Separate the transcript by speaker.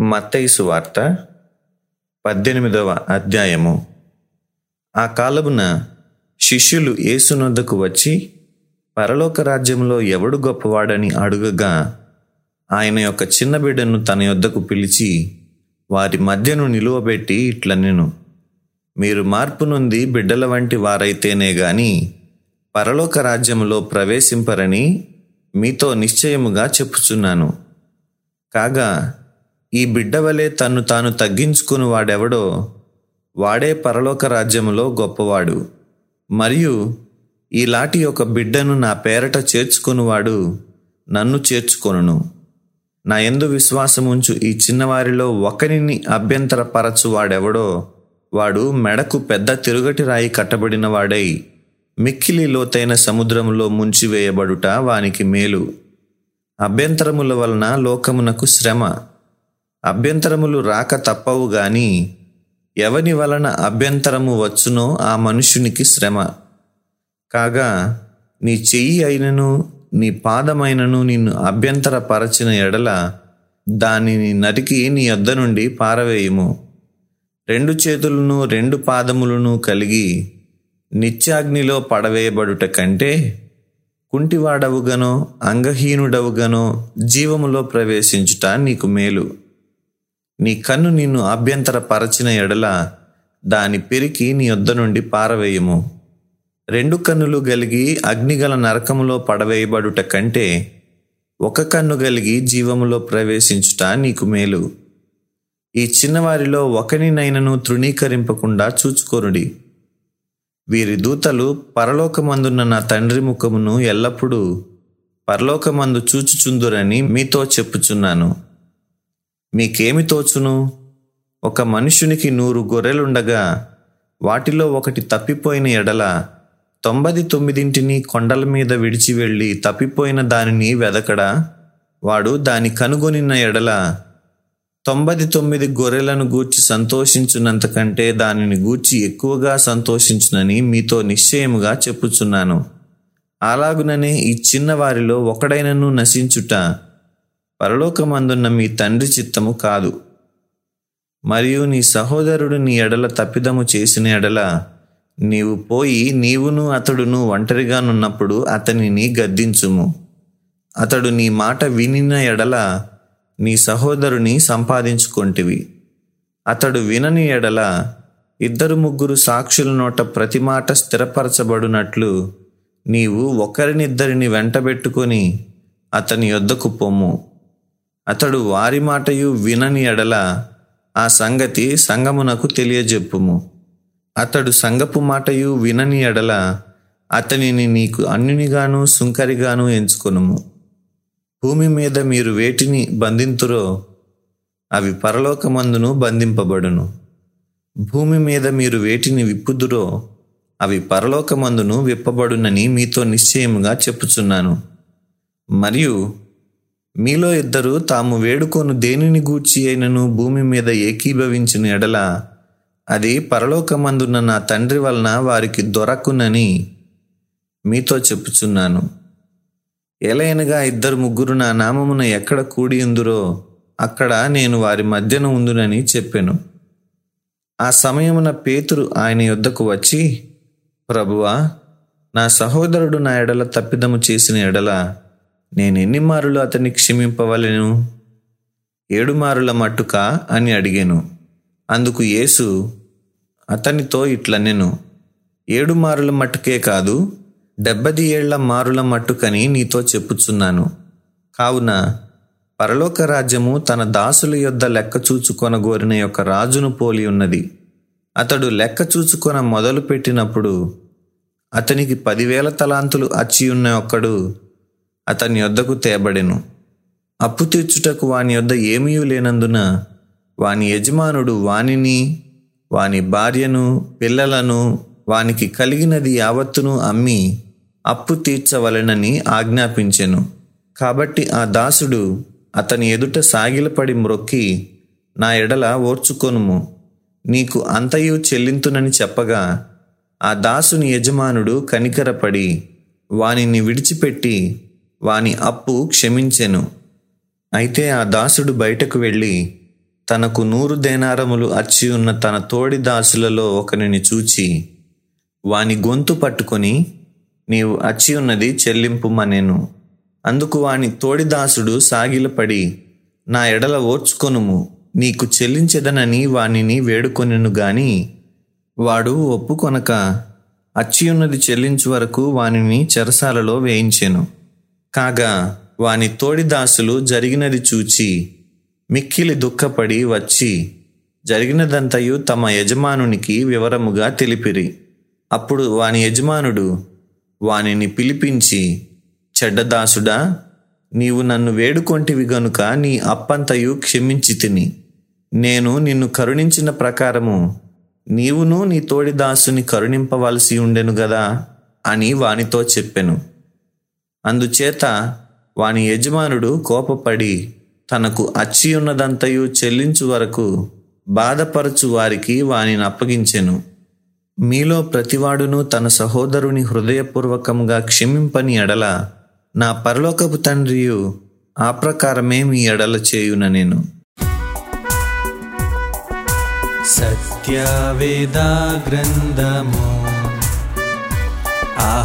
Speaker 1: మత్తైసు వార్త పద్దెనిమిదవ అధ్యాయము. ఆ కాలమున శిష్యులు ఏసునొద్దకు వచ్చి పరలోక రాజ్యంలో ఎవడు గొప్పవాడని అడుగగా ఆయన యొక్క చిన్న బిడ్డను తన యొద్దకు పిలిచి వారి మధ్యను నిలువబెట్టి ఇట్లనెను. మీరు మార్పు నుండి బిడ్డల వంటి వారైతేనే గాని పరలోక రాజ్యంలో ప్రవేశింపరని మీతో నిశ్చయముగా చెప్పుచున్నాను. కాగా ఈ బిడ్డ వలె తన్ను తాను తగ్గించుకుని వాడెవడో వాడే పరలోక రాజ్యములో గొప్పవాడు. మరియు ఈలాటి ఒక బిడ్డను నా పేరట చేర్చుకునివాడు నన్ను చేర్చుకొనును. నా ఎందు విశ్వాసముంచు ఈ చిన్నవారిలో ఒకరిని అభ్యంతరపరచు వాడెవడో వాడు మెడకు పెద్ద తిరుగటి రాయి కట్టబడిన వాడై మిక్కిలి లోతైన సముద్రములో ముంచివేయబడుట వానికి మేలు. అభ్యంతరముల వలన లోకమునకు శ్రమ. అభ్యంతరములు రాక తప్పవు గాని ఎవని వలన అభ్యంతరము వచ్చునో ఆ మనుష్యునికి శ్రమ. కాగా నీ చెయ్యి అయినను నీ పాదమైనను నిన్ను అభ్యంతరపరచిన ఎడల దానిని నరికి నీ యొద్ద నుండి పారవేయుము. రెండు చేతులను రెండు పాదములను కలిగి నిత్యాగ్నిలో పడవేయబడుట కంటే కుంటివాడవుగనో అంగహీనుడవుగనో జీవములో ప్రవేశించుట నీకు మేలు. నీ కన్ను నిన్ను అభ్యంతరపరచిన ఎడల దాని పెరికి నీ యొద్ద నుండి పారవేయము. రెండు కన్నులు గలిగి అగ్నిగల నరకములో పడవేయబడుట కంటే ఒక కన్ను గలిగి జీవములో ప్రవేశించుట నీకు మేలు. ఈ చిన్నవారిలో ఒకనినైనను తృణీకరింపకుండా చూచుకొనుడి. వీరి దూతలు పరలోకమందున్న నా తండ్రి ముఖమును ఎల్లప్పుడూ పరలోకమందు చూచుచుందురని మీతో చెప్పుచున్నాను. మీకేమి తోచును? ఒక మనుషునికి నూరు గొర్రెలుండగా వాటిలో ఒకటి తప్పిపోయిన ఎడల తొంభది తొమ్మిదింటిని కొండల మీద విడిచి వెళ్ళి తప్పిపోయిన దానిని వెదకడా? వాడు దాని కనుగొనిన ఎడల తొంభది తొమ్మిది గొర్రెలను గూర్చి సంతోషించున్నంతకంటే దానిని గూర్చి ఎక్కువగా సంతోషించునని మీతో నిశ్చయముగా చెప్పుచున్నాను. అలాగుననే ఈ చిన్నవారిలో ఒకడైనను నశించుట పరలోకమందున్న మీ తండ్రి చిత్తము కాదు. మరియు నీ సహోదరుడు నీ ఎడల తప్పిదము చేసిన ఎడల నీవు పోయి నీవును అతడును ఒంటరిగానున్నప్పుడు అతనిని గద్దించుము. అతడు నీ మాట వినిన ఎడల నీ సహోదరుని సంపాదించుకొంటివి. అతడు వినని ఎడల ఇద్దరు ముగ్గురు సాక్షుల నోట ప్రతి మాట స్థిరపరచబడినట్లు నీవు ఒకరినిద్దరిని వెంటబెట్టుకొని అతని యొద్దకు పొమ్ము అతడు వారి మాటయు వినని ఎడల ఆ సంగతి సంగమునకు తెలియజెప్పుము. అతడు సంగపు మాటయు వినని ఎడల అతనిని నీకు అన్యునిగాను సుంకరిగాను ఎంచుకొనుము. భూమి మీద మీరు వేటిని బంధింతురో అవి పరలోకమందును బంధింపబడును. భూమి మీద మీరు వేటిని విప్పుదురో అవి పరలోకమందును విప్పబడునని మీతో నిశ్చయముగా చెప్పుచున్నాను. మరియు మీలో ఇద్దరు తాము వేడుకోను దేనిని గూర్చి అయినను భూమి మీద ఏకీభవించిన ఎడల అది పరలోకమందున్న నా తండ్రి వలన వారికి దొరకునని మీతో చెప్పుచున్నాను. ఎలయనగా ఇద్దరు ముగ్గురు నా నామమున ఎక్కడ కూడిందరో అక్కడ నేను వారి మధ్యన ఉందునని చెప్పాను. ఆ సమయమున పేతురు ఆయన యొద్దకు వచ్చి ప్రభువా నా సహోదరుడు నా ఎడల తప్పిదము చేసిన ఎడల నేను ఎన్ని మారులు అతన్ని క్షమింపవలను? ఏడు మారుల మట్టుకా అని అడిగాను. అందుకు యేసు అతనితో ఇట్లనెను. ఏడు మారుల మట్టుకే కాదు డెబ్బది ఏళ్ళ మారుల మట్టుకని నీతో చెప్పుచున్నాను. కావున పరలోక రాజ్యము తన దాసుల యొద్ద లెక్క చూచుకొనగోరిన యొక్క రాజును పోలి ఉన్నది. అతడు లెక్క చూచుకొన మొదలు పెట్టినప్పుడు అతనికి పదివేల తలాంతులు అచ్చి ఉన్న ఒక్కడు అతని యొద్దకు తేబడెను. అప్పు తీర్చుటకు వాని యొద్ద ఏమీ లేనందున వాని యజమానుడు వానిని వాని భార్యను పిల్లలను వానికి కలిగినది యావత్తును అమ్మి అప్పు తీర్చవలెనని ఆజ్ఞాపించెను. కాబట్టి ఆ దాసుడు అతని ఎదుట సాగిలపడి మ్రొక్కి నా ఎడల ఓర్చుకొనుము. నీకు అంతయు చెల్లింతునని చెప్పగా ఆ దాసుని యజమానుడు కనికరపడి వానిని విడిచిపెట్టి వాని అప్పు క్షమించెను. అయితే ఆ దాసుడు బయటకు వెళ్ళి తనకు నూరు దేనారములు అచ్చి ఉన్న తన తోడి దాసులలో ఒకనిని చూచి వాని గొంతు పట్టుకొని నీవు అచ్చి ఉన్నది చెల్లింపుమనెను. అందుకు వాని తోడిదాసుడు సాగిలపడి నా ఎడల ఓర్చుకొనుము నీకు చెల్లించదనని వానిని వేడుకొనెను గాని వాడు ఒప్పుకొనక అచ్చియున్నది చెల్లించు వరకు వానిని చెరసాలలో వేయించెను. కాగా వాని తోడిదాసులు జరిగినది చూచి మిక్కిలి దుఃఖపడి వచ్చి జరిగినదంతయు తమ యజమానునికి వివరముగా తెలిపిరి. అప్పుడు వాని యజమానుడు వానిని పిలిపించి చెడ్డదాసుడా నీవు నన్ను వేడుకొంటివి గనుక నీ అప్పంతయు క్షమించి తిని. నేను నిన్ను కరుణించిన ప్రకారము నీవును నీ తోడిదాసుని కరుణింపవలసి ఉండెను గదా అని వానితో చెప్పెను. అందుచేత వాని యజమానుడు కోపపడి తనకు అచ్చి ఉన్నదంతయు చెల్లించు వరకు బాధపరచు వారికి వానిని అప్పగించెను. మీలో ప్రతివాడును తన సహోదరుని హృదయపూర్వకంగా క్షమింపని ఎడల నా పరలోకపు తండ్రియు ఆ ప్రకారమే మీ ఎడల చేయున నేను.
Speaker 2: సత్యవేదా గ్రంథము